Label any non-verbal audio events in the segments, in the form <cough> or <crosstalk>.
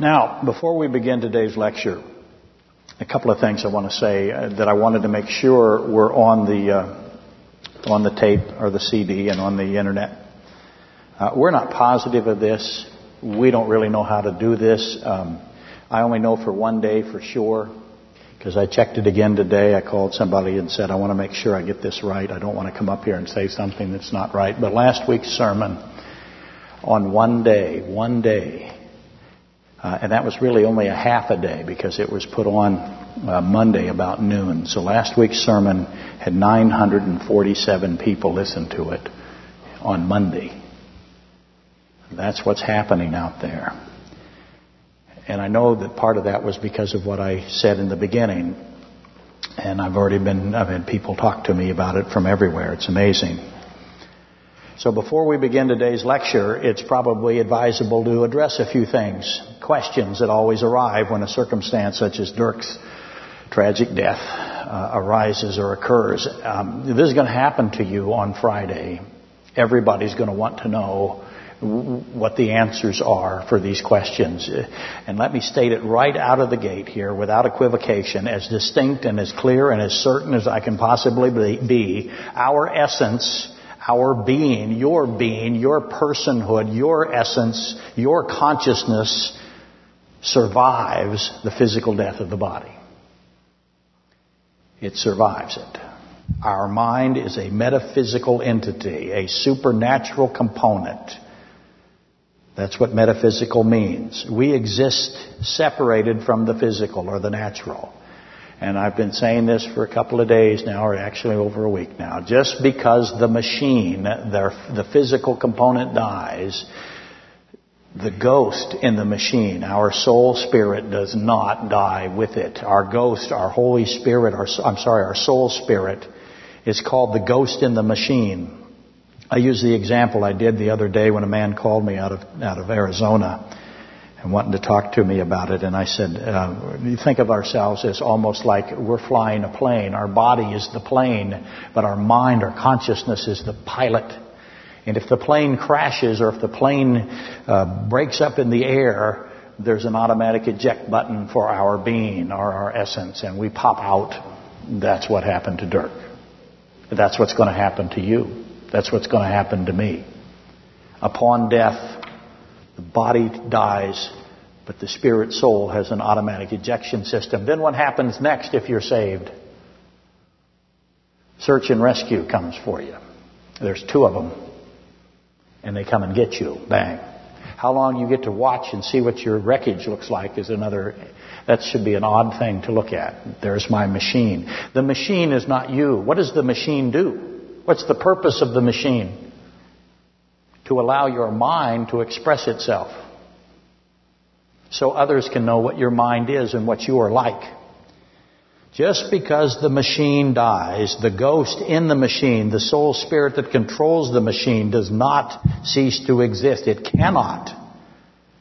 Now, before we begin today's lecture, a couple of things I want to say uh, that I wanted to make sure were on the uh, on the tape or the CD and on the internet. Uh, we're not positive of this. We don't really know how to do this. Um, I only know for one day for sure because I checked it again today. I called somebody and said, I want to make sure I get this right. I don't want to come up here and say something that's not right. But last week's sermon on one day, one day, uh, and that was really only a half a day because it was put on uh, Monday about noon. So last week's sermon had 947 people listen to it on Monday. That's what's happening out there. And I know that part of that was because of what I said in the beginning. And I've already been, I've had people talk to me about it from everywhere. It's amazing. So before we begin today's lecture, it's probably advisable to address a few things, questions that always arrive when a circumstance such as Dirk's tragic death uh, arises or occurs. Um, this is going to happen to you on Friday. Everybody's going to want to know what the answers are for these questions. And let me state it right out of the gate here without equivocation, as distinct and as clear and as certain as I can possibly be. Our essence our being, your being, your personhood, your essence, your consciousness survives the physical death of the body. It survives it. Our mind is a metaphysical entity, a supernatural component. That's what metaphysical means. We exist separated from the physical or the natural. And I've been saying this for a couple of days now, or actually over a week now. Just because the machine, the physical component dies, the ghost in the machine, our soul spirit does not die with it. Our ghost, our Holy Spirit, our, I'm sorry, our soul spirit is called the ghost in the machine. I use the example I did the other day when a man called me out of, out of Arizona and wanting to talk to me about it. And I said, uh, you think of ourselves as almost like we're flying a plane. Our body is the plane, but our mind, our consciousness is the pilot. And if the plane crashes or if the plane uh, breaks up in the air, there's an automatic eject button for our being or our essence, and we pop out. That's what happened to Dirk. That's what's going to happen to you. That's what's going to happen to me. Upon death, the body dies, but the spirit soul has an automatic ejection system. Then what happens next if you're saved? Search and rescue comes for you. There's two of them. And they come and get you. Bang. How long you get to watch and see what your wreckage looks like is another, that should be an odd thing to look at. There's my machine. The machine is not you. What does the machine do? What's the purpose of the machine? To allow your mind to express itself so others can know what your mind is and what you are like. Just because the machine dies, the ghost in the machine, the soul spirit that controls the machine does not cease to exist. It cannot.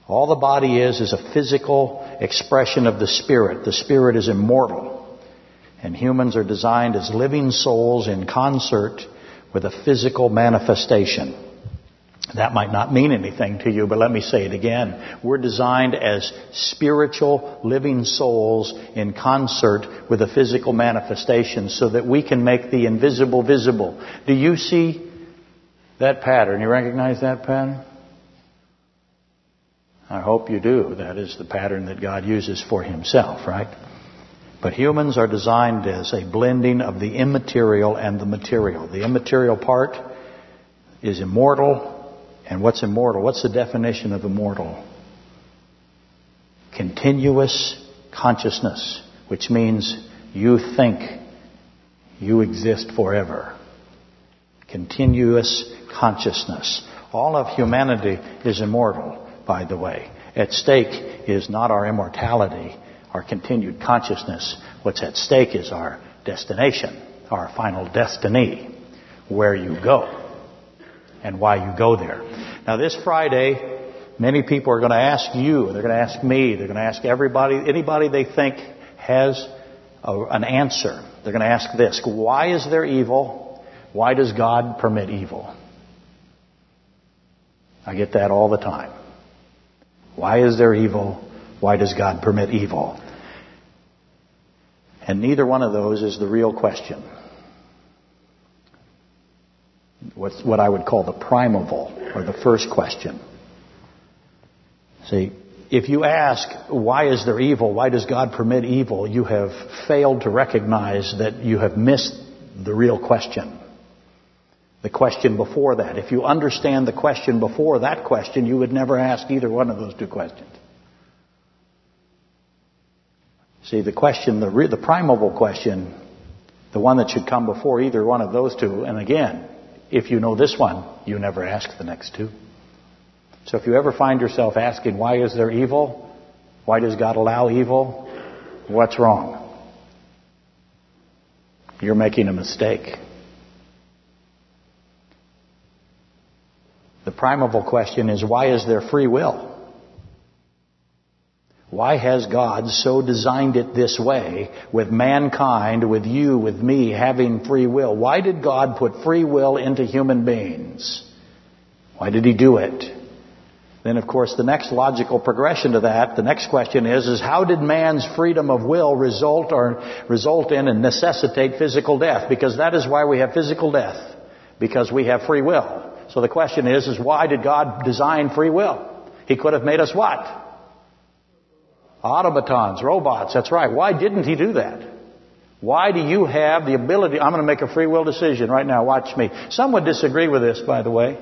All the body is is a physical expression of the spirit. The spirit is immortal. And humans are designed as living souls in concert with a physical manifestation. That might not mean anything to you, but let me say it again. We're designed as spiritual living souls in concert with a physical manifestation so that we can make the invisible visible. Do you see that pattern? You recognize that pattern? I hope you do. That is the pattern that God uses for Himself, right? But humans are designed as a blending of the immaterial and the material. The immaterial part is immortal and what's immortal? What's the definition of immortal? Continuous consciousness, which means you think you exist forever. Continuous consciousness. All of humanity is immortal, by the way. At stake is not our immortality, our continued consciousness. What's at stake is our destination, our final destiny, where you go and why you go there. Now, this Friday, many people are going to ask you, they're going to ask me, they're going to ask everybody, anybody they think has a, an answer. They're going to ask this Why is there evil? Why does God permit evil? I get that all the time. Why is there evil? Why does God permit evil? And neither one of those is the real question. What's what I would call the primeval, or the first question. See, if you ask, why is there evil? Why does God permit evil? You have failed to recognize that you have missed the real question. The question before that. If you understand the question before that question, you would never ask either one of those two questions. See, the question, the, the primeval question, the one that should come before either one of those two, and again, if you know this one, you never ask the next two. So if you ever find yourself asking, why is there evil? Why does God allow evil? What's wrong? You're making a mistake. The primeval question is, why is there free will? Why has God so designed it this way with mankind, with you, with me having free will? Why did God put free will into human beings? Why did He do it? Then, of course, the next logical progression to that, the next question is, is how did man's freedom of will result or result in and necessitate physical death? Because that is why we have physical death. Because we have free will. So the question is, is why did God design free will? He could have made us what? Automatons, robots, that's right. Why didn't he do that? Why do you have the ability? I'm going to make a free will decision right now. Watch me. Some would disagree with this, by the way.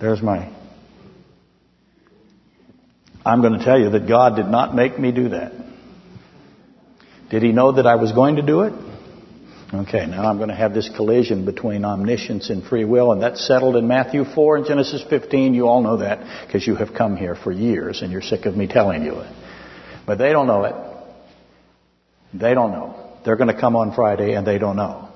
There's my I'm going to tell you that God did not make me do that. Did He know that I was going to do it? Okay, now I'm going to have this collision between omniscience and free will, and that's settled in Matthew 4 and Genesis 15. You all know that because you have come here for years and you're sick of me telling you it. But they don't know it. They don't know. They're going to come on Friday and they don't know.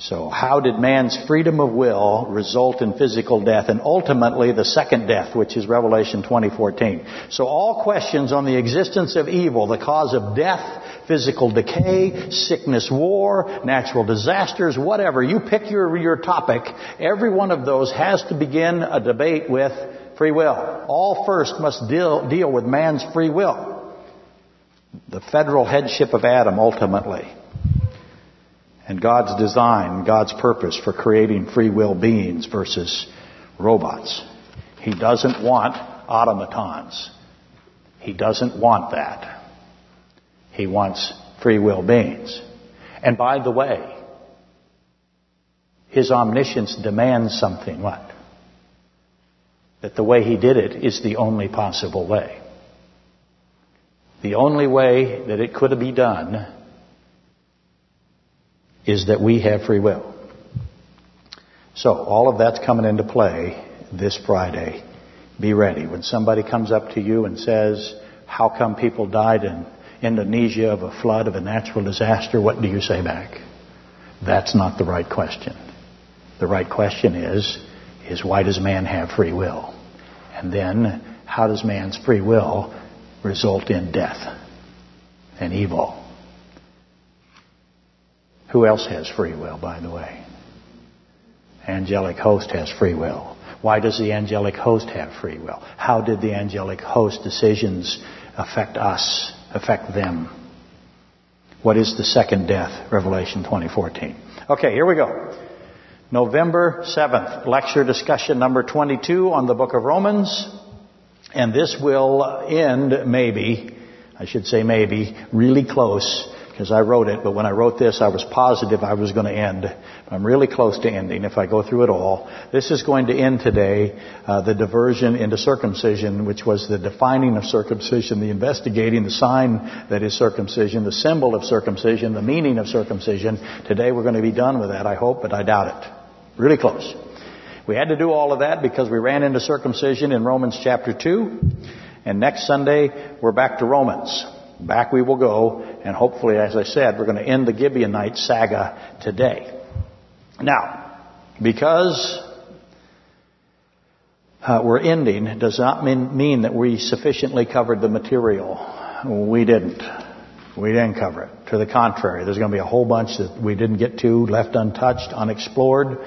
So how did man's freedom of will result in physical death and ultimately the second death, which is Revelation 2014? So all questions on the existence of evil, the cause of death, physical decay, sickness, war, natural disasters, whatever, you pick your, your topic, every one of those has to begin a debate with free will. All first must deal, deal with man's free will. The federal headship of Adam ultimately and God's design, God's purpose for creating free will beings versus robots. He doesn't want automatons. He doesn't want that. He wants free will beings. And by the way, his omniscience demands something. What? That the way he did it is the only possible way. The only way that it could be done is that we have free will. So, all of that's coming into play this Friday. Be ready. When somebody comes up to you and says, How come people died in Indonesia of a flood, of a natural disaster? What do you say back? That's not the right question. The right question is, is why does man have free will? And then, how does man's free will result in death and evil? Who else has free will, by the way? Angelic host has free will. Why does the angelic host have free will? How did the angelic host decisions affect us, affect them? What is the second death? Revelation 2014. Okay, here we go. November 7th, lecture discussion number 22 on the book of Romans. And this will end maybe, I should say maybe, really close because I wrote it, but when I wrote this, I was positive I was going to end. I'm really close to ending if I go through it all. This is going to end today, uh, the diversion into circumcision, which was the defining of circumcision, the investigating, the sign that is circumcision, the symbol of circumcision, the meaning of circumcision. Today we're going to be done with that, I hope, but I doubt it. Really close. We had to do all of that because we ran into circumcision in Romans chapter 2. And next Sunday, we're back to Romans. Back we will go, and hopefully, as I said, we're going to end the Gibeonite saga today. Now, because uh, we're ending does not mean, mean that we sufficiently covered the material. We didn't. We didn't cover it. To the contrary, there's going to be a whole bunch that we didn't get to, left untouched, unexplored.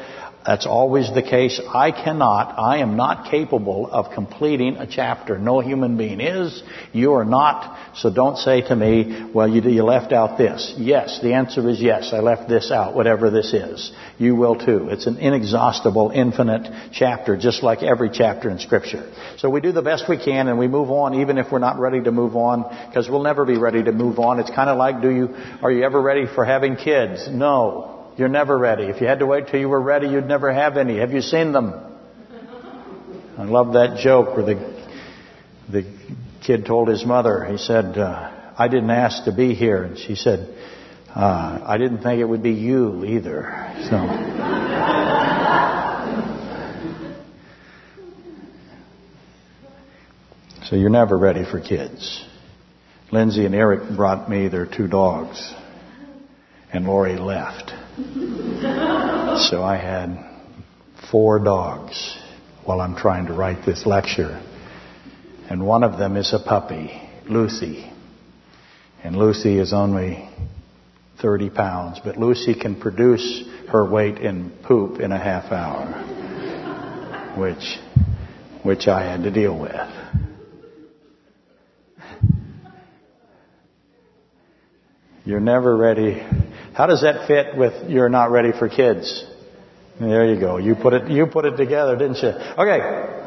That's always the case. I cannot, I am not capable of completing a chapter. No human being is. You are not. So don't say to me, well, you, you left out this. Yes, the answer is yes. I left this out, whatever this is. You will too. It's an inexhaustible, infinite chapter, just like every chapter in Scripture. So we do the best we can and we move on even if we're not ready to move on, because we'll never be ready to move on. It's kind of like, do you, are you ever ready for having kids? No. You're never ready. If you had to wait till you were ready, you'd never have any. Have you seen them? I love that joke where the, the kid told his mother, he said, uh, I didn't ask to be here. And she said, uh, I didn't think it would be you either. So. <laughs> so you're never ready for kids. Lindsay and Eric brought me their two dogs, and Lori left. So I had four dogs while I'm trying to write this lecture. And one of them is a puppy, Lucy. And Lucy is only 30 pounds, but Lucy can produce her weight in poop in a half hour, which, which I had to deal with. You're never ready how does that fit with you're not ready for kids? There you go. You put it, you put it together, didn't you? Okay.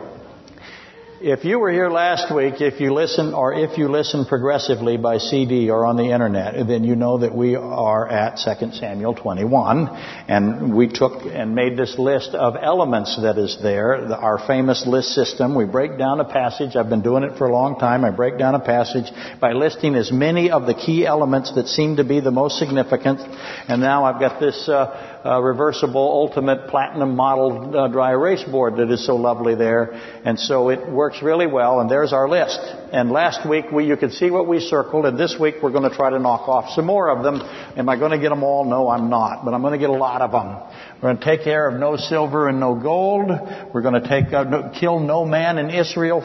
If you were here last week, if you listen or if you listen progressively by CD or on the internet, then you know that we are at 2 Samuel 21 and we took and made this list of elements that is there, our famous list system. We break down a passage. I've been doing it for a long time. I break down a passage by listing as many of the key elements that seem to be the most significant. And now I've got this uh, uh, reversible ultimate platinum model uh, dry erase board that is so lovely there. And so it works really well. And there's our list. And last week we, you could see what we circled. And this week we're going to try to knock off some more of them. Am I going to get them all? No, I'm not. But I'm going to get a lot of them. We're going to take care of no silver and no gold. We're going to take uh, no, kill no man in Israel.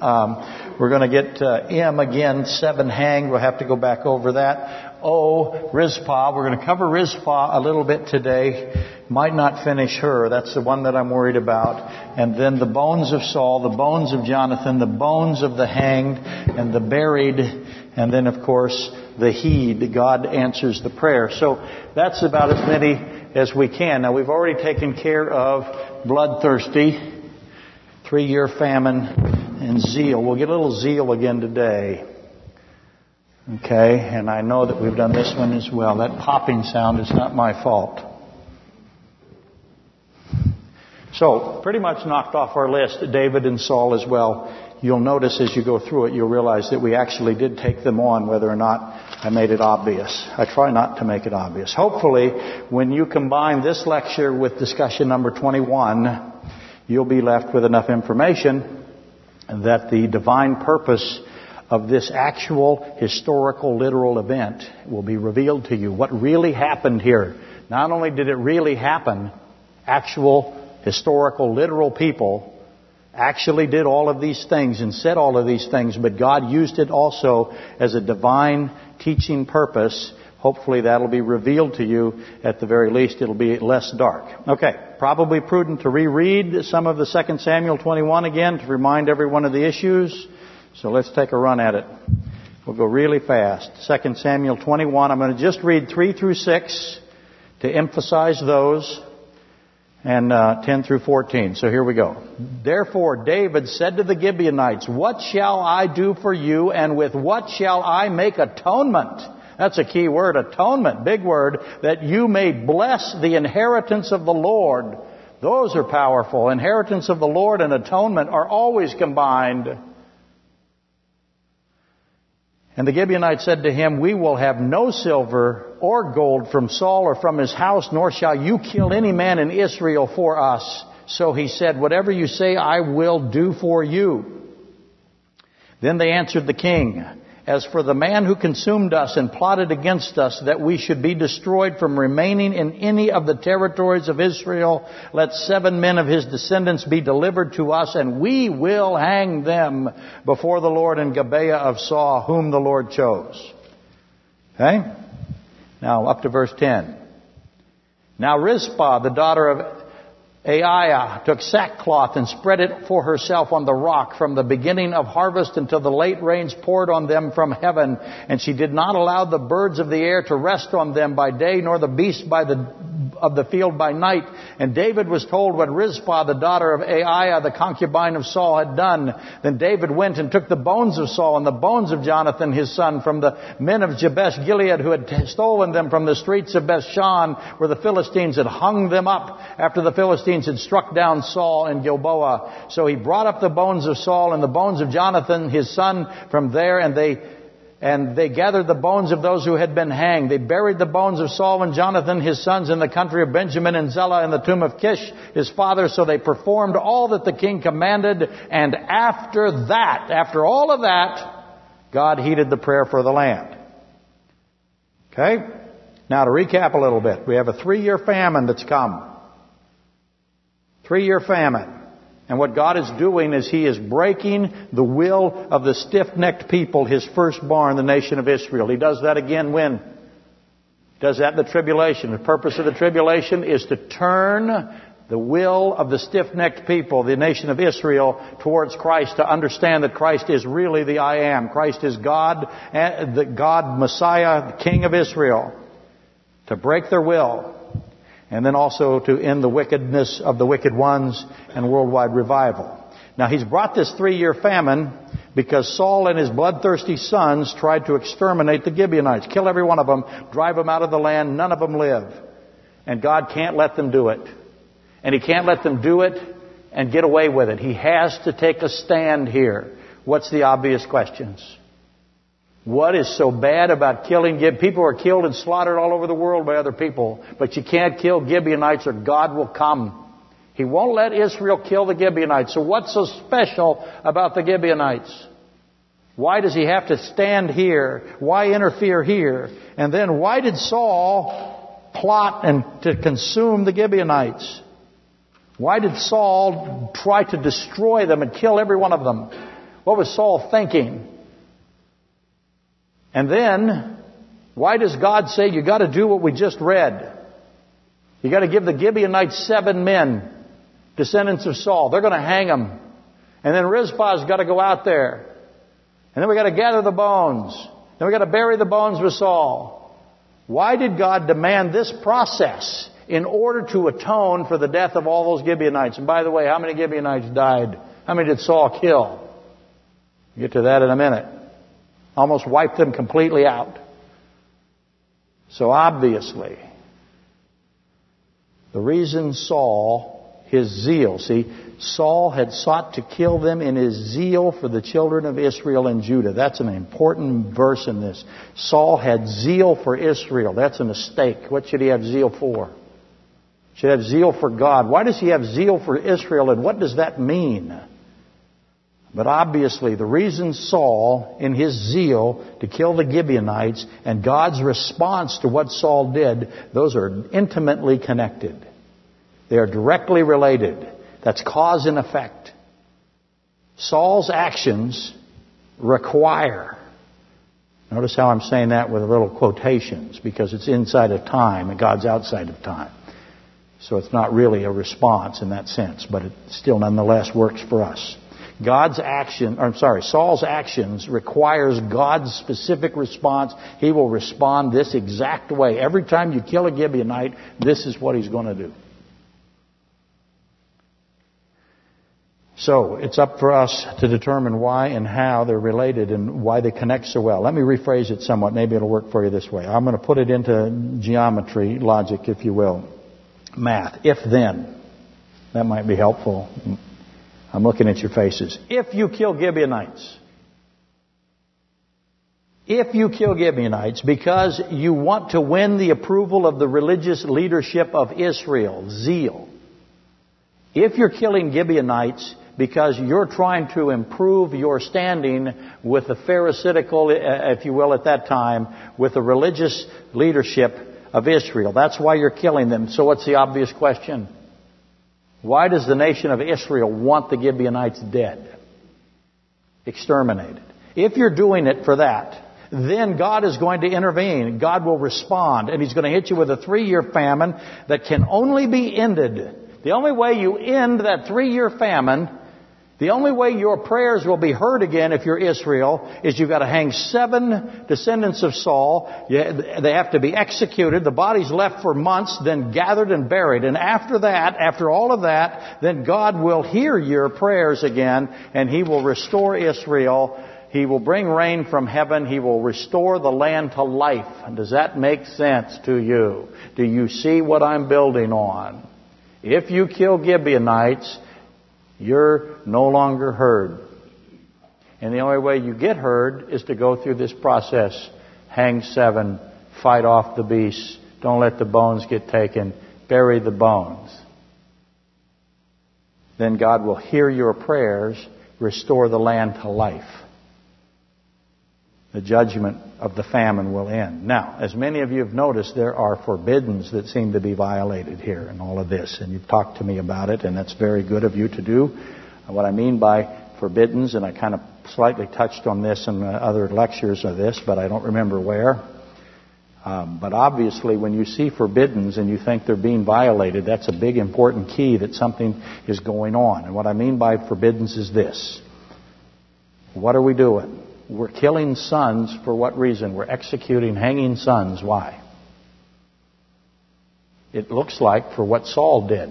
Um, we're going to get uh, M again, seven hanged. We'll have to go back over that. O, Rizpah. We're going to cover Rizpah a little bit today. Might not finish her. That's the one that I'm worried about. And then the bones of Saul, the bones of Jonathan, the bones of the hanged, and the buried. And then, of course, the heed. God answers the prayer. So that's about as many as we can. Now, we've already taken care of bloodthirsty, three year famine, and zeal. We'll get a little zeal again today. Okay, and I know that we've done this one as well. That popping sound is not my fault. So, pretty much knocked off our list, David and Saul as well. You'll notice as you go through it, you'll realize that we actually did take them on, whether or not I made it obvious. I try not to make it obvious. Hopefully, when you combine this lecture with discussion number 21, you'll be left with enough information that the divine purpose of this actual historical literal event will be revealed to you. What really happened here. Not only did it really happen, actual historical literal people actually did all of these things and said all of these things, but God used it also as a divine teaching purpose. Hopefully that'll be revealed to you. At the very least, it'll be less dark. Okay. Probably prudent to reread some of the 2 Samuel 21 again to remind everyone of the issues. So let's take a run at it. We'll go really fast. 2 Samuel 21. I'm going to just read 3 through 6 to emphasize those and uh, 10 through 14. So here we go. Therefore David said to the Gibeonites, What shall I do for you and with what shall I make atonement? That's a key word, atonement, big word, that you may bless the inheritance of the Lord. Those are powerful. Inheritance of the Lord and atonement are always combined. And the Gibeonites said to him, We will have no silver or gold from Saul or from his house, nor shall you kill any man in Israel for us. So he said, Whatever you say, I will do for you. Then they answered the king, as for the man who consumed us and plotted against us that we should be destroyed from remaining in any of the territories of Israel, let seven men of his descendants be delivered to us and we will hang them before the Lord in Gibeah of Saul, whom the Lord chose. Okay? Now up to verse 10. Now Rizpah, the daughter of Aiah took sackcloth and spread it for herself on the rock from the beginning of harvest until the late rains poured on them from heaven. And she did not allow the birds of the air to rest on them by day, nor the beasts by the of the field by night. And David was told what Rizpah, the daughter of Aiah, the concubine of Saul, had done. Then David went and took the bones of Saul and the bones of Jonathan, his son, from the men of Jabesh Gilead who had stolen them from the streets of Bethshan, where the Philistines had hung them up after the Philistines had struck down Saul in Gilboa. So he brought up the bones of Saul and the bones of Jonathan, his son, from there, and they and they gathered the bones of those who had been hanged. They buried the bones of Saul and Jonathan, his sons, in the country of Benjamin and Zelah in the tomb of Kish, his father. So they performed all that the king commanded. And after that, after all of that, God heeded the prayer for the land. Okay? Now to recap a little bit. We have a three year famine that's come. Three year famine. And what God is doing is He is breaking the will of the stiff-necked people, His firstborn, the nation of Israel. He does that again when? Does that in the tribulation. The purpose of the tribulation is to turn the will of the stiff-necked people, the nation of Israel, towards Christ to understand that Christ is really the I am. Christ is God, eh, the God Messiah, King of Israel. To break their will and then also to end the wickedness of the wicked ones and worldwide revival. Now he's brought this three year famine because Saul and his bloodthirsty sons tried to exterminate the Gibeonites, kill every one of them, drive them out of the land, none of them live. And God can't let them do it. And he can't let them do it and get away with it. He has to take a stand here. What's the obvious questions? What is so bad about killing Gib? People are killed and slaughtered all over the world by other people, but you can't kill Gibeonites or God will come. He won't let Israel kill the Gibeonites. So what's so special about the Gibeonites? Why does he have to stand here? Why interfere here? And then why did Saul plot and to consume the Gibeonites? Why did Saul try to destroy them and kill every one of them? What was Saul thinking? And then, why does God say you got to do what we just read? You got to give the Gibeonites seven men, descendants of Saul. They're going to hang them. And then Rizpah's got to go out there. And then we got to gather the bones. Then we got to bury the bones with Saul. Why did God demand this process in order to atone for the death of all those Gibeonites? And by the way, how many Gibeonites died? How many did Saul kill? We'll get to that in a minute. Almost wiped them completely out. So obviously, the reason Saul, his zeal, see, Saul had sought to kill them in his zeal for the children of Israel and Judah. That's an important verse in this. Saul had zeal for Israel. That's a mistake. What should he have zeal for? Should have zeal for God. Why does he have zeal for Israel and what does that mean? But obviously, the reason Saul, in his zeal to kill the Gibeonites, and God's response to what Saul did, those are intimately connected. They are directly related. That's cause and effect. Saul's actions require. Notice how I'm saying that with little quotations, because it's inside of time and God's outside of time. So it's not really a response in that sense, but it still nonetheless works for us. God's action, or I'm sorry, Saul's actions requires God's specific response. He will respond this exact way. Every time you kill a Gibeonite, this is what he's going to do. So, it's up for us to determine why and how they're related and why they connect so well. Let me rephrase it somewhat. Maybe it'll work for you this way. I'm going to put it into geometry, logic, if you will. Math. If then. That might be helpful. I'm looking at your faces. If you kill Gibeonites, if you kill Gibeonites because you want to win the approval of the religious leadership of Israel, zeal, if you're killing Gibeonites because you're trying to improve your standing with the Pharisaical, uh, if you will, at that time, with the religious leadership of Israel, that's why you're killing them. So what's the obvious question? Why does the nation of Israel want the Gibeonites dead? Exterminated. If you're doing it for that, then God is going to intervene. God will respond, and He's going to hit you with a three year famine that can only be ended The only way you end that three year famine the only way your prayers will be heard again if you're Israel is you've got to hang seven descendants of Saul. They have to be executed. The body's left for months, then gathered and buried. And after that, after all of that, then God will hear your prayers again and He will restore Israel. He will bring rain from heaven. He will restore the land to life. Does that make sense to you? Do you see what I'm building on? If you kill Gibeonites, you're no longer heard. And the only way you get heard is to go through this process. Hang seven, fight off the beasts, don't let the bones get taken, bury the bones. Then God will hear your prayers, restore the land to life. The judgment of the famine will end. Now, as many of you have noticed, there are forbiddens that seem to be violated here in all of this, and you've talked to me about it, and that's very good of you to do. What I mean by forbiddens, and I kind of slightly touched on this in other lectures of this, but I don't remember where. Um, but obviously, when you see forbiddens and you think they're being violated, that's a big important key that something is going on. And what I mean by forbiddens is this. What are we doing? We're killing sons for what reason? We're executing hanging sons. Why? It looks like for what Saul did.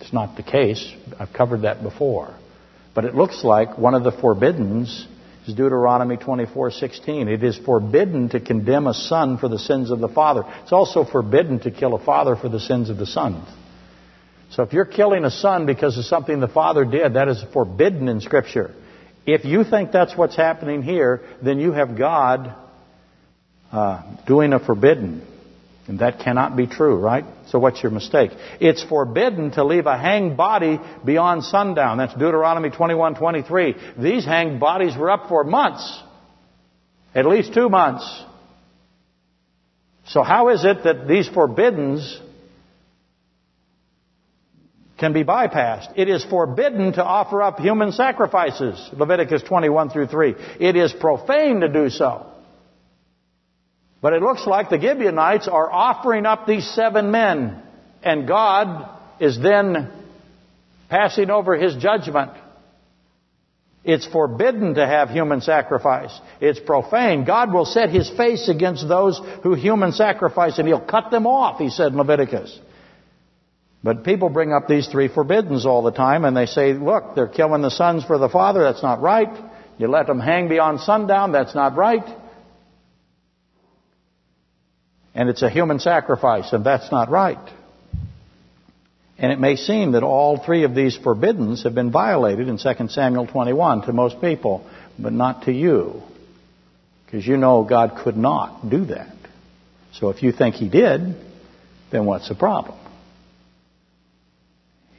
It's not the case. I've covered that before. But it looks like one of the forbiddens is Deuteronomy 24:16. It is forbidden to condemn a son for the sins of the father. It's also forbidden to kill a father for the sins of the sons. So if you're killing a son because of something the father did, that is forbidden in Scripture. If you think that's what's happening here, then you have God uh, doing a forbidden. And that cannot be true, right? So what's your mistake? It's forbidden to leave a hanged body beyond sundown. That's Deuteronomy 21:23. These hanged bodies were up for months. At least two months. So how is it that these forbiddens can be bypassed. It is forbidden to offer up human sacrifices. Leviticus 21 through 3. It is profane to do so. But it looks like the Gibeonites are offering up these seven men, and God is then passing over his judgment. It's forbidden to have human sacrifice. It's profane. God will set his face against those who human sacrifice, and he'll cut them off, he said in Leviticus. But people bring up these three forbiddens all the time and they say, look, they're killing the sons for the father. That's not right. You let them hang beyond sundown. That's not right. And it's a human sacrifice and that's not right. And it may seem that all three of these forbiddens have been violated in 2 Samuel 21 to most people, but not to you. Because you know God could not do that. So if you think He did, then what's the problem?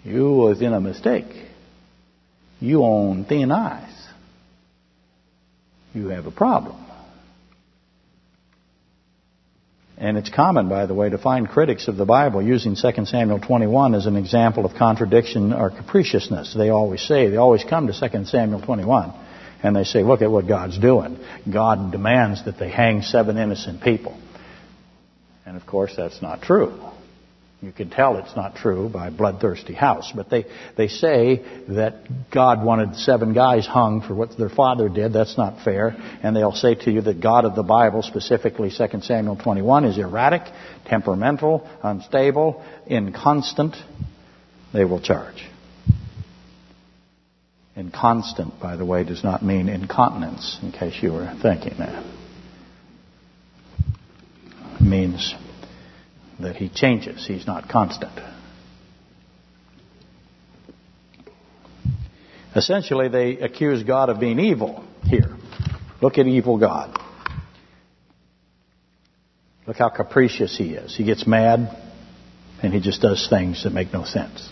You was in a mistake. You on thin ice. You have a problem. And it's common, by the way, to find critics of the Bible using 2 Samuel 21 as an example of contradiction or capriciousness. They always say, they always come to 2 Samuel 21 and they say, look at what God's doing. God demands that they hang seven innocent people. And of course, that's not true. You can tell it's not true by Bloodthirsty House. But they, they say that God wanted seven guys hung for what their father did. That's not fair. And they'll say to you that God of the Bible, specifically 2 Samuel 21, is erratic, temperamental, unstable, inconstant. They will charge. Inconstant, by the way, does not mean incontinence, in case you were thinking that. It means that he changes. He's not constant. Essentially, they accuse God of being evil here. Look at evil God. Look how capricious he is. He gets mad and he just does things that make no sense.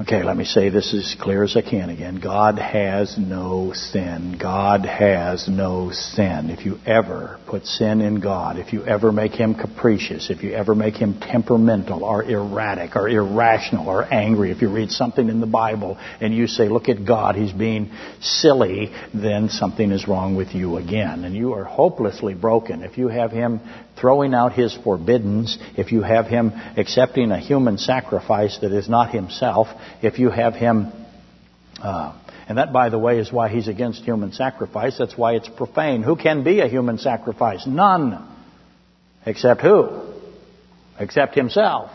Okay, let me say this as clear as I can again. God has no sin. God has no sin. If you ever put sin in God, if you ever make Him capricious, if you ever make Him temperamental or erratic or irrational or angry, if you read something in the Bible and you say, look at God, He's being silly, then something is wrong with you again. And you are hopelessly broken. If you have Him throwing out his forbiddens, if you have him accepting a human sacrifice that is not himself, if you have him, uh, and that, by the way, is why he's against human sacrifice. That's why it's profane. Who can be a human sacrifice? None. Except who? Except himself.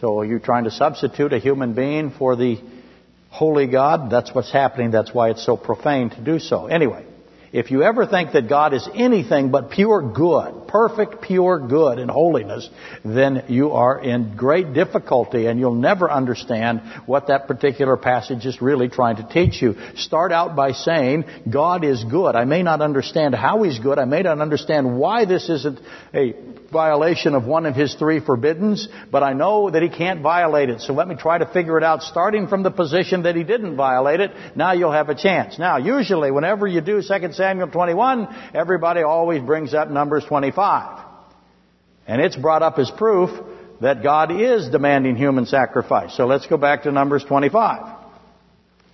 So are you trying to substitute a human being for the holy God? That's what's happening. That's why it's so profane to do so. Anyway, if you ever think that God is anything but pure good, perfect pure good and holiness, then you are in great difficulty and you'll never understand what that particular passage is really trying to teach you. Start out by saying, God is good. I may not understand how He's good. I may not understand why this isn't a violation of one of His three forbiddens, but I know that He can't violate it. So let me try to figure it out starting from the position that He didn't violate it. Now you'll have a chance. Now, usually whenever you do 2 Samuel 21, everybody always brings up Numbers 25. And it's brought up as proof that God is demanding human sacrifice. So let's go back to Numbers 25.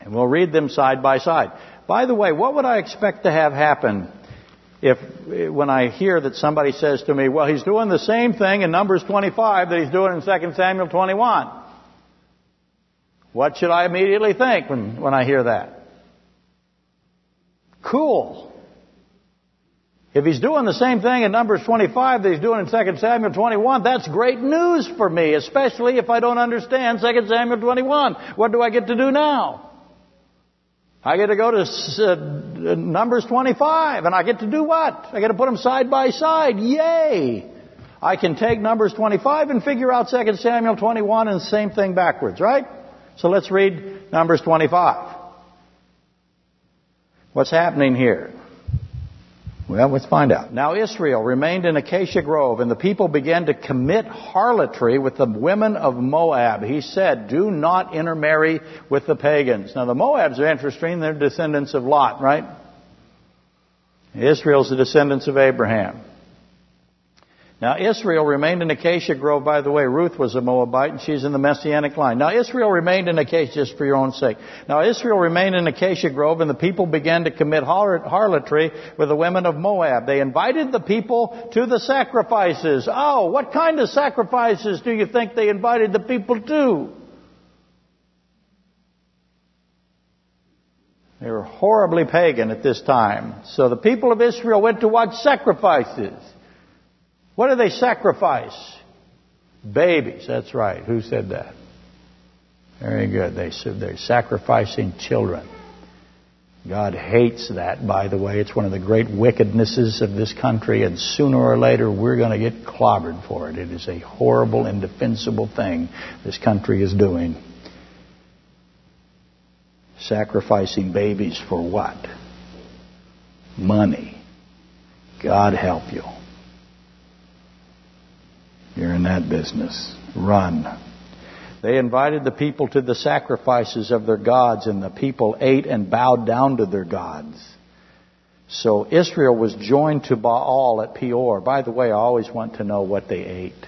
And we'll read them side by side. By the way, what would I expect to have happen if, when I hear that somebody says to me, well, he's doing the same thing in Numbers 25 that he's doing in 2 Samuel 21? What should I immediately think when, when I hear that? Cool. If he's doing the same thing in Numbers 25 that he's doing in 2 Samuel 21, that's great news for me, especially if I don't understand 2 Samuel 21. What do I get to do now? I get to go to uh, Numbers 25, and I get to do what? I get to put them side by side. Yay! I can take Numbers 25 and figure out 2 Samuel 21 and the same thing backwards, right? So let's read Numbers 25. What's happening here? Well, let's find out. Now Israel remained in Acacia Grove, and the people began to commit harlotry with the women of Moab. He said, Do not intermarry with the pagans. Now the Moabs are interesting. They're descendants of Lot, right? Israel's the descendants of Abraham. Now, Israel remained in Acacia Grove. By the way, Ruth was a Moabite, and she's in the Messianic line. Now, Israel remained in Acacia, just for your own sake. Now, Israel remained in Acacia Grove, and the people began to commit harlotry with the women of Moab. They invited the people to the sacrifices. Oh, what kind of sacrifices do you think they invited the people to? They were horribly pagan at this time. So the people of Israel went to watch sacrifices. What do they sacrifice? Babies. That's right. Who said that? Very good. They said they're sacrificing children. God hates that, by the way. It's one of the great wickednesses of this country, and sooner or later we're going to get clobbered for it. It is a horrible, indefensible thing this country is doing. Sacrificing babies for what? Money. God help you. You're in that business. Run. They invited the people to the sacrifices of their gods, and the people ate and bowed down to their gods. So Israel was joined to Baal at Peor. By the way, I always want to know what they ate.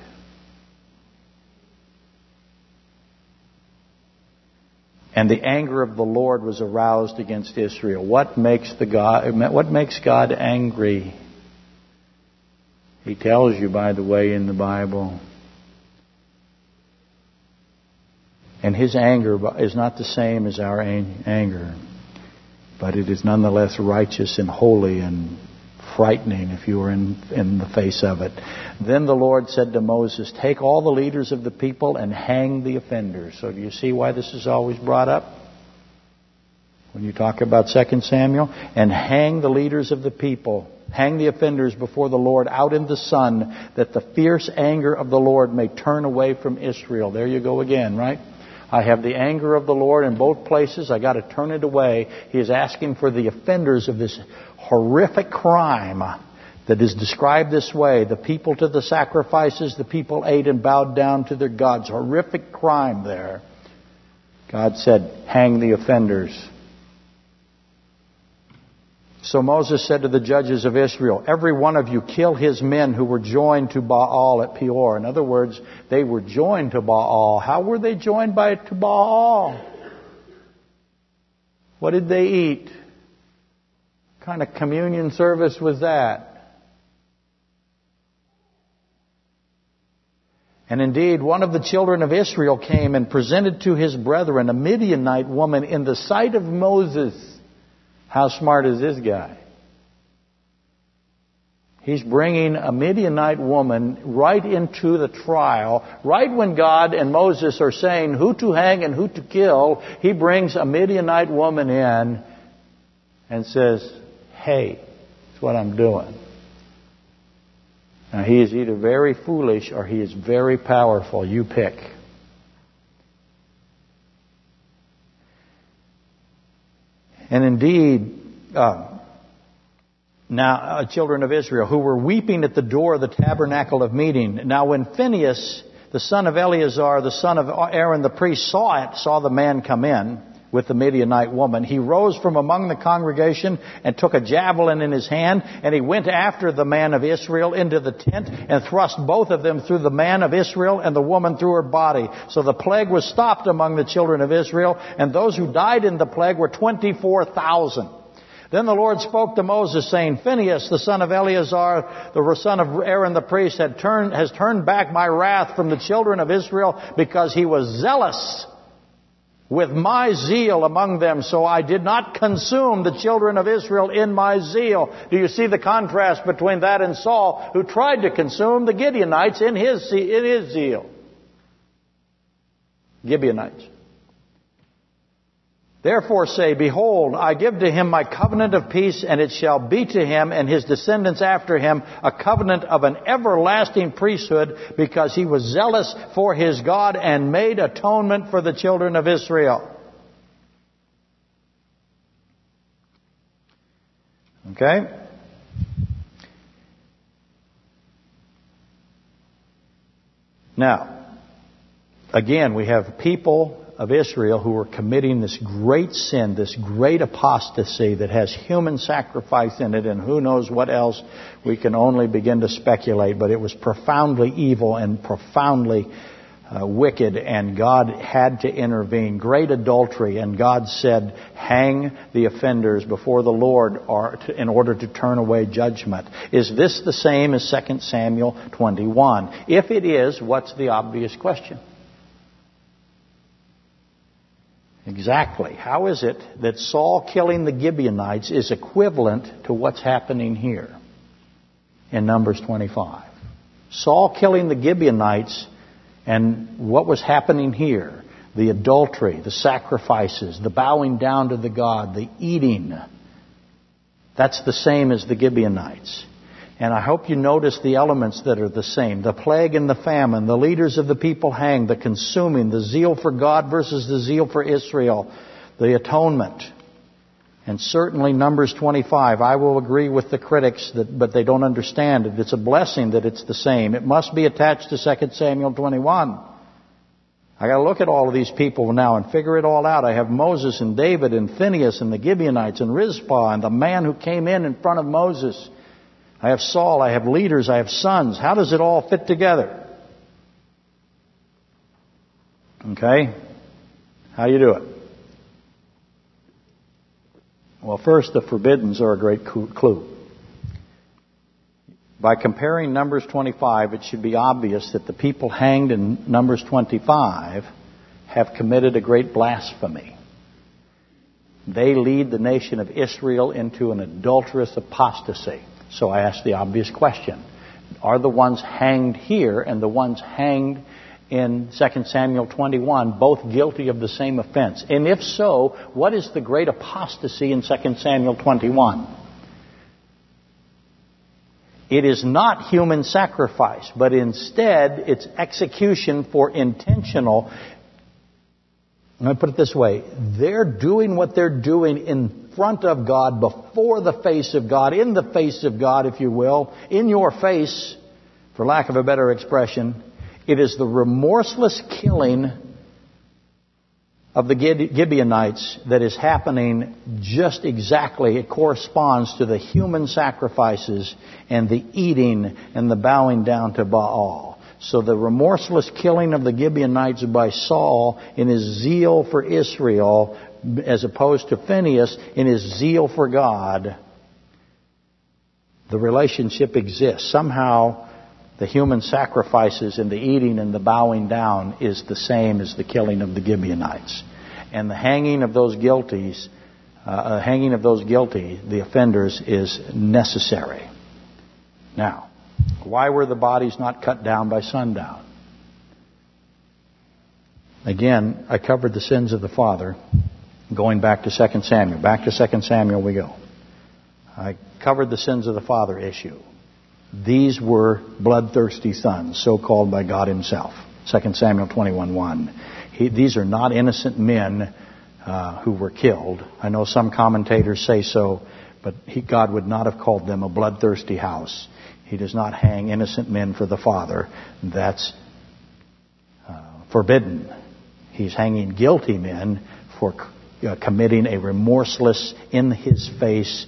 And the anger of the Lord was aroused against Israel. What makes the God, what makes God angry? He tells you, by the way, in the Bible. And his anger is not the same as our anger, but it is nonetheless righteous and holy and frightening if you are in, in the face of it. Then the Lord said to Moses, Take all the leaders of the people and hang the offenders. So do you see why this is always brought up? When you talk about 2 Samuel, and hang the leaders of the people Hang the offenders before the Lord out in the sun, that the fierce anger of the Lord may turn away from Israel. There you go again, right? I have the anger of the Lord in both places. I got to turn it away. He is asking for the offenders of this horrific crime that is described this way. The people to the sacrifices, the people ate and bowed down to their gods. Horrific crime there. God said, hang the offenders. So Moses said to the judges of Israel, Every one of you kill his men who were joined to Baal at Peor. In other words, they were joined to Baal. How were they joined by to Baal? What did they eat? What kind of communion service was that? And indeed, one of the children of Israel came and presented to his brethren a Midianite woman in the sight of Moses. How smart is this guy? He's bringing a Midianite woman right into the trial. Right when God and Moses are saying who to hang and who to kill, he brings a Midianite woman in and says, Hey, that's what I'm doing. Now, he is either very foolish or he is very powerful. You pick. And indeed, uh, now, uh, children of Israel, who were weeping at the door of the tabernacle of meeting. Now, when Phinehas, the son of Eleazar, the son of Aaron the priest, saw it, saw the man come in with the Midianite woman, he rose from among the congregation and took a javelin in his hand, and he went after the man of Israel into the tent and thrust both of them through the man of Israel and the woman through her body. So the plague was stopped among the children of Israel, and those who died in the plague were 24,000. Then the Lord spoke to Moses saying, Phinehas, the son of Eleazar, the son of Aaron the priest, had turned, has turned back my wrath from the children of Israel because he was zealous with my zeal among them, so I did not consume the children of Israel in my zeal. Do you see the contrast between that and Saul, who tried to consume the Gideonites in his, in his zeal? Gibeonites. Therefore say, Behold, I give to him my covenant of peace, and it shall be to him and his descendants after him a covenant of an everlasting priesthood, because he was zealous for his God and made atonement for the children of Israel. Okay? Now, again, we have people of Israel who were committing this great sin, this great apostasy that has human sacrifice in it and who knows what else, we can only begin to speculate, but it was profoundly evil and profoundly uh, wicked and God had to intervene. Great adultery and God said, hang the offenders before the Lord in order to turn away judgment. Is this the same as 2 Samuel 21? If it is, what's the obvious question? Exactly. How is it that Saul killing the Gibeonites is equivalent to what's happening here in Numbers 25? Saul killing the Gibeonites and what was happening here the adultery, the sacrifices, the bowing down to the God, the eating that's the same as the Gibeonites. And I hope you notice the elements that are the same. The plague and the famine, the leaders of the people hanged, the consuming, the zeal for God versus the zeal for Israel, the atonement. And certainly Numbers 25, I will agree with the critics that, but they don't understand it. It's a blessing that it's the same. It must be attached to 2 Samuel 21. I gotta look at all of these people now and figure it all out. I have Moses and David and Phineas and the Gibeonites and Rizpah and the man who came in in front of Moses. I have Saul, I have leaders, I have sons. How does it all fit together? Okay? How do you do it? Well, first, the forbiddens are a great clue. By comparing Numbers 25, it should be obvious that the people hanged in Numbers 25 have committed a great blasphemy. They lead the nation of Israel into an adulterous apostasy. So I ask the obvious question. Are the ones hanged here and the ones hanged in 2 Samuel 21 both guilty of the same offense? And if so, what is the great apostasy in 2 Samuel 21? It is not human sacrifice, but instead it's execution for intentional. Let me put it this way. They're doing what they're doing in front of God, before the face of God, in the face of God, if you will, in your face, for lack of a better expression. It is the remorseless killing of the Gibeonites that is happening just exactly. It corresponds to the human sacrifices and the eating and the bowing down to Baal. So the remorseless killing of the Gibeonites by Saul in his zeal for Israel as opposed to Phineas in his zeal for God, the relationship exists. Somehow the human sacrifices and the eating and the bowing down is the same as the killing of the Gibeonites. And the hanging of those guilties, uh, uh, hanging of those guilty, the offenders, is necessary. Now, why were the bodies not cut down by sundown? Again, I covered the sins of the father, going back to 2 Samuel. Back to 2 Samuel we go. I covered the sins of the father issue. These were bloodthirsty sons, so called by God Himself. 2 Samuel 21:1. These are not innocent men uh, who were killed. I know some commentators say so, but he, God would not have called them a bloodthirsty house. He does not hang innocent men for the Father. That's uh, forbidden. He's hanging guilty men for uh, committing a remorseless, in his face,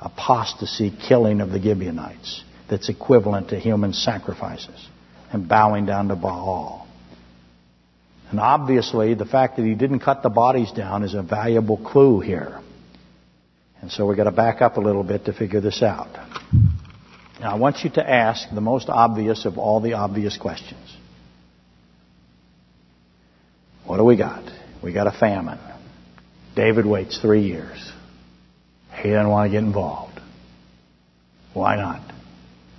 apostasy killing of the Gibeonites that's equivalent to human sacrifices and bowing down to Baal. And obviously, the fact that he didn't cut the bodies down is a valuable clue here. And so we've got to back up a little bit to figure this out. Now, I want you to ask the most obvious of all the obvious questions. What do we got? We got a famine. David waits three years. He doesn't want to get involved. Why not?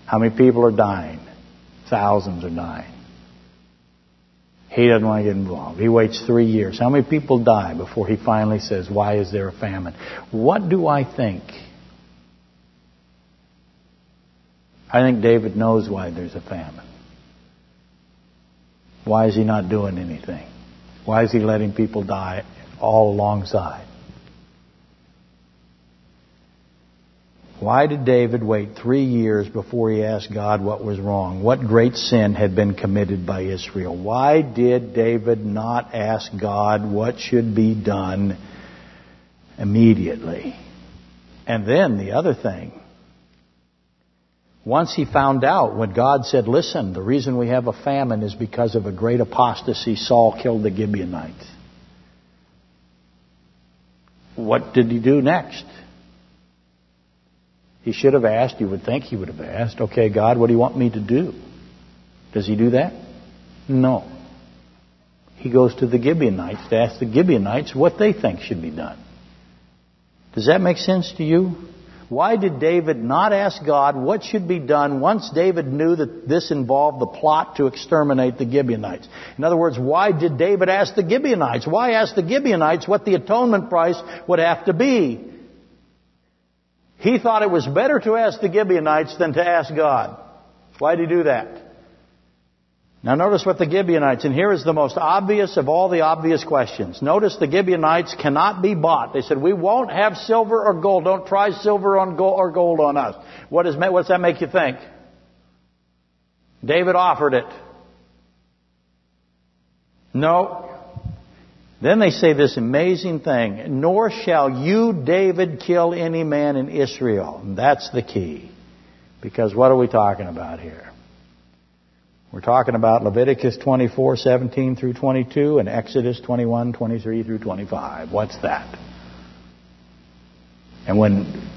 How many people are dying? Thousands are dying. He doesn't want to get involved. He waits three years. How many people die before he finally says, Why is there a famine? What do I think? I think David knows why there's a famine. Why is he not doing anything? Why is he letting people die all alongside? Why did David wait three years before he asked God what was wrong? What great sin had been committed by Israel? Why did David not ask God what should be done immediately? And then the other thing, once he found out when God said, listen, the reason we have a famine is because of a great apostasy, Saul killed the Gibeonites. What did he do next? He should have asked, you would think he would have asked, okay, God, what do you want me to do? Does he do that? No. He goes to the Gibeonites to ask the Gibeonites what they think should be done. Does that make sense to you? Why did David not ask God what should be done once David knew that this involved the plot to exterminate the Gibeonites? In other words, why did David ask the Gibeonites? Why ask the Gibeonites what the atonement price would have to be? He thought it was better to ask the Gibeonites than to ask God. Why did he do that? Now notice what the Gibeonites, and here is the most obvious of all the obvious questions. Notice the Gibeonites cannot be bought. They said, we won't have silver or gold. Don't try silver or gold on us. What, is, does that make you think? David offered it. No, then they say this amazing thing, nor shall you, David, kill any man in Israel. And that's the key. Because what are we talking about here? We're talking about Leviticus 24, 17 through 22 and Exodus 21, 23 through 25. What's that? And when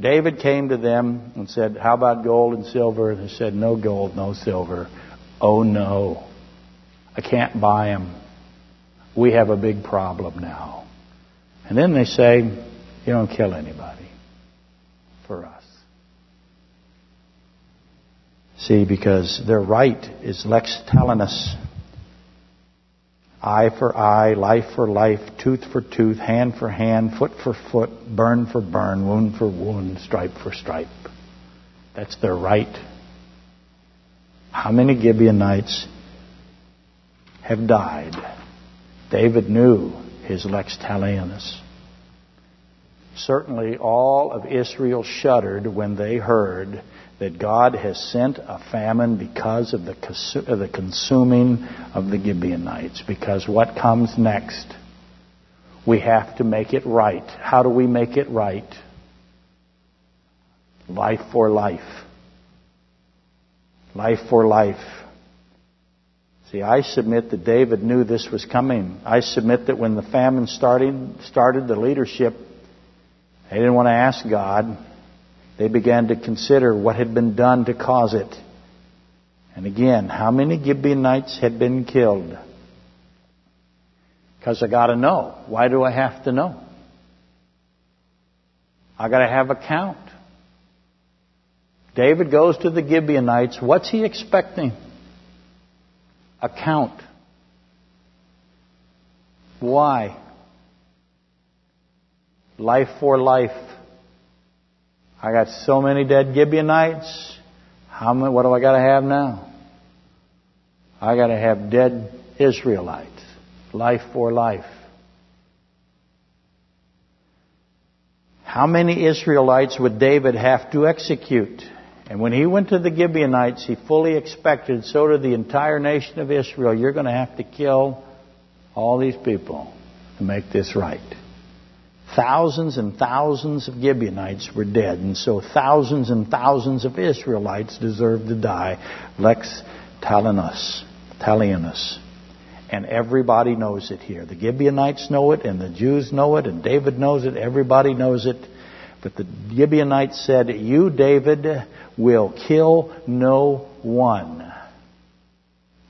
David came to them and said, how about gold and silver? They said, no gold, no silver. Oh no. I can't buy them we have a big problem now. And then they say, you don't kill anybody for us. See, because their right is lex talionis. Eye for eye, life for life, tooth for tooth, hand for hand, foot for foot, burn for burn, wound for wound, stripe for stripe. That's their right. How many Gibeonites have died David knew his lex talionis. Certainly all of Israel shuddered when they heard that God has sent a famine because of the, consuming of the Gibeonites. Because what comes next? We have to make it right. How do we make it right? Life for life. Life for life. See, I submit that David knew this was coming. I submit that when the famine started, started the leadership, they didn't want to ask God. They began to consider what had been done to cause it. And again, how many Gibeonites had been killed? Because I got to know. Why do I have to know? I got to have a count. David goes to the Gibeonites. What's he expecting? A count. Why? Life for life. I got so many dead Gibeonites. How many, what do I got to have now? I got to have dead Israelites. Life for life. How many Israelites would David have to execute? And when he went to the Gibeonites, he fully expected, so did the entire nation of Israel, you're going to have to kill all these people to make this right. Thousands and thousands of Gibeonites were dead, and so thousands and thousands of Israelites deserved to die. Lex talionis, talionis. And everybody knows it here. The Gibeonites know it, and the Jews know it, and David knows it. Everybody knows it. But the Gibeonites said, You, David, will kill no one.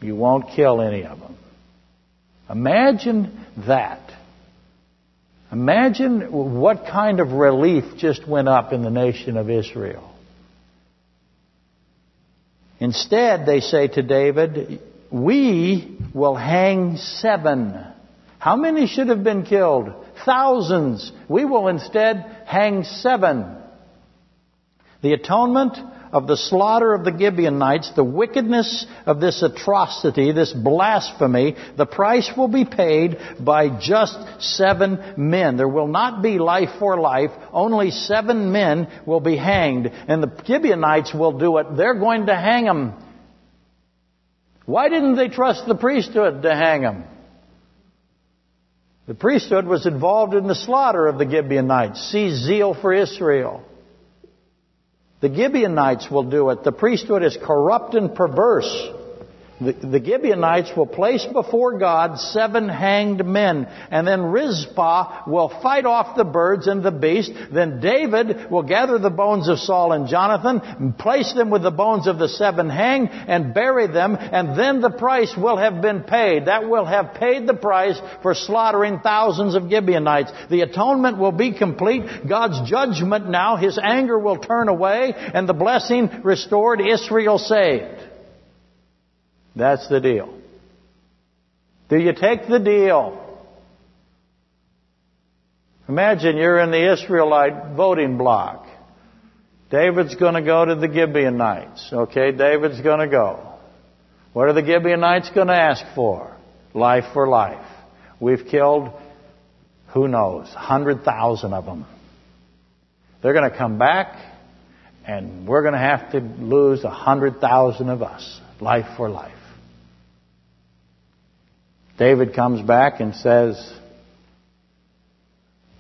You won't kill any of them. Imagine that. Imagine what kind of relief just went up in the nation of Israel. Instead, they say to David, We will hang seven. How many should have been killed? Thousands. We will instead hang seven. The atonement of the slaughter of the Gibeonites, the wickedness of this atrocity, this blasphemy, the price will be paid by just seven men. There will not be life for life. Only seven men will be hanged. And the Gibeonites will do it. They're going to hang them. Why didn't they trust the priesthood to hang them? The priesthood was involved in the slaughter of the Gibeonites. See zeal for Israel. The Gibeonites will do it. The priesthood is corrupt and perverse. The, the, Gibeonites will place before God seven hanged men, and then Rizpah will fight off the birds and the beast. Then David will gather the bones of Saul and Jonathan, and place them with the bones of the seven hanged, and bury them, and then the price will have been paid. That will have paid the price for slaughtering thousands of Gibeonites. The atonement will be complete. God's judgment now, His anger will turn away, and the blessing restored, Israel saved. That's the deal. Do you take the deal? Imagine you're in the Israelite voting block. David's going to go to the Gibeonites. Okay, David's going to go. What are the Gibeonites going to ask for? Life for life. We've killed, who knows, 100,000 of them. They're going to come back, and we're going to have to lose 100,000 of us. Life for life. David comes back and says,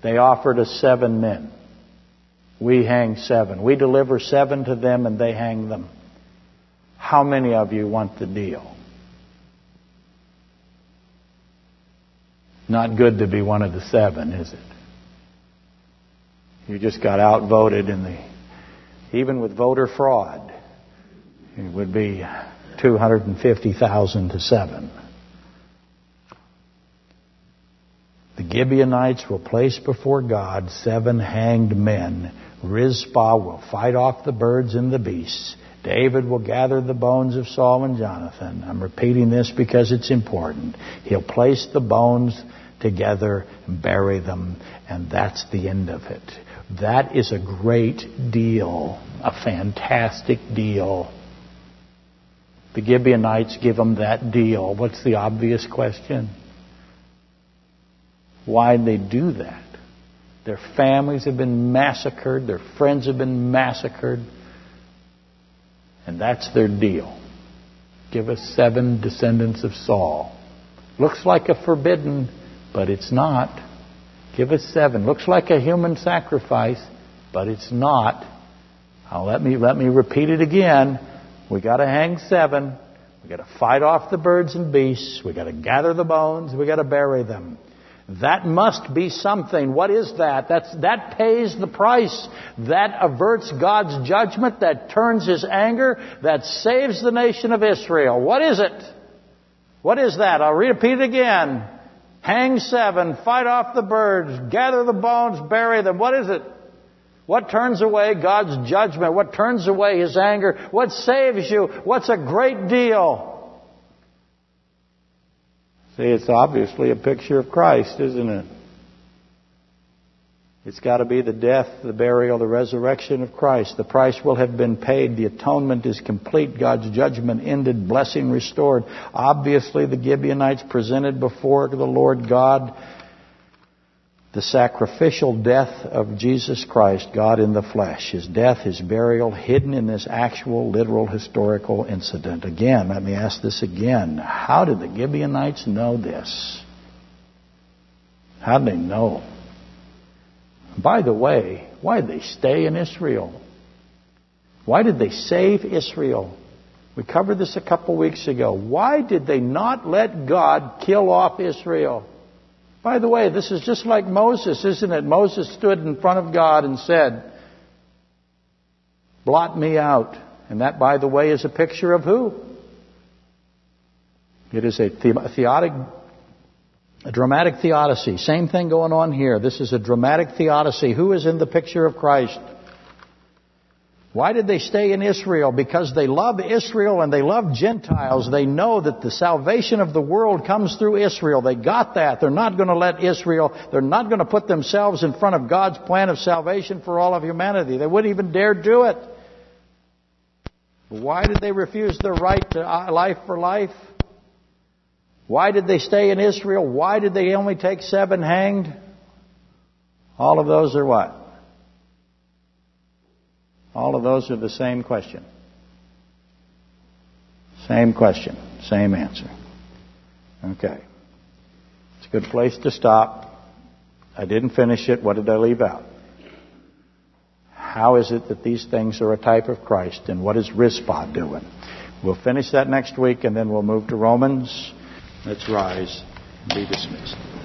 They offered us seven men. We hang seven. We deliver seven to them and they hang them. How many of you want the deal? Not good to be one of the seven, is it? You just got outvoted in the, even with voter fraud, it would be 250,000 to seven. The Gibeonites will place before God seven hanged men. Rizpah will fight off the birds and the beasts. David will gather the bones of Saul and Jonathan. I'm repeating this because it's important. He'll place the bones together and bury them, and that's the end of it. That is a great deal, a fantastic deal. The Gibeonites give him that deal. What's the obvious question? Why they do that. Their families have been massacred, their friends have been massacred, and that's their deal. Give us seven descendants of Saul. Looks like a forbidden, but it's not. Give us seven. Looks like a human sacrifice, but it's not. Now let me let me repeat it again. We got to hang seven. We got to fight off the birds and beasts. We got to gather the bones. We got to bury them. That must be something. What is that? That's, that pays the price. That averts God's judgment. That turns His anger. That saves the nation of Israel. What is it? What is that? I'll repeat it again. Hang seven, fight off the birds, gather the bones, bury them. What is it? What turns away God's judgment? What turns away His anger? What saves you? What's a great deal? See, it's obviously a picture of Christ, isn't it? It's got to be the death, the burial, the resurrection of Christ. The price will have been paid. The atonement is complete. God's judgment ended. Blessing restored. Obviously, the Gibeonites presented before the Lord God the sacrificial death of Jesus Christ, God in the flesh, his death, his burial, hidden in this actual, literal, historical incident. Again, let me ask this again. How did the Gibeonites know this? How did they know? By the way, why did they stay in Israel? Why did they save Israel? We covered this a couple weeks ago. Why did they not let God kill off Israel? By the way, this is just like Moses, isn't it? Moses stood in front of God and said, Blot me out. And that, by the way, is a picture of who? It is a theotic, a dramatic theodicy. Same thing going on here. This is a dramatic theodicy. Who is in the picture of Christ? Why did they stay in Israel? Because they love Israel and they love Gentiles. They know that the salvation of the world comes through Israel. They got that. They're not going to let Israel, they're not going to put themselves in front of God's plan of salvation for all of humanity. They wouldn't even dare do it. Why did they refuse their right to uh, life for life? Why did they stay in Israel? Why did they only take seven hanged? All of those are what? All of those are the same question. Same question, same answer. Okay. It's a good place to stop. I didn't finish it. What did I leave out? How is it that these things are a type of Christ, and what is Rizpah doing? We'll finish that next week, and then we'll move to Romans. Let's rise and be dismissed.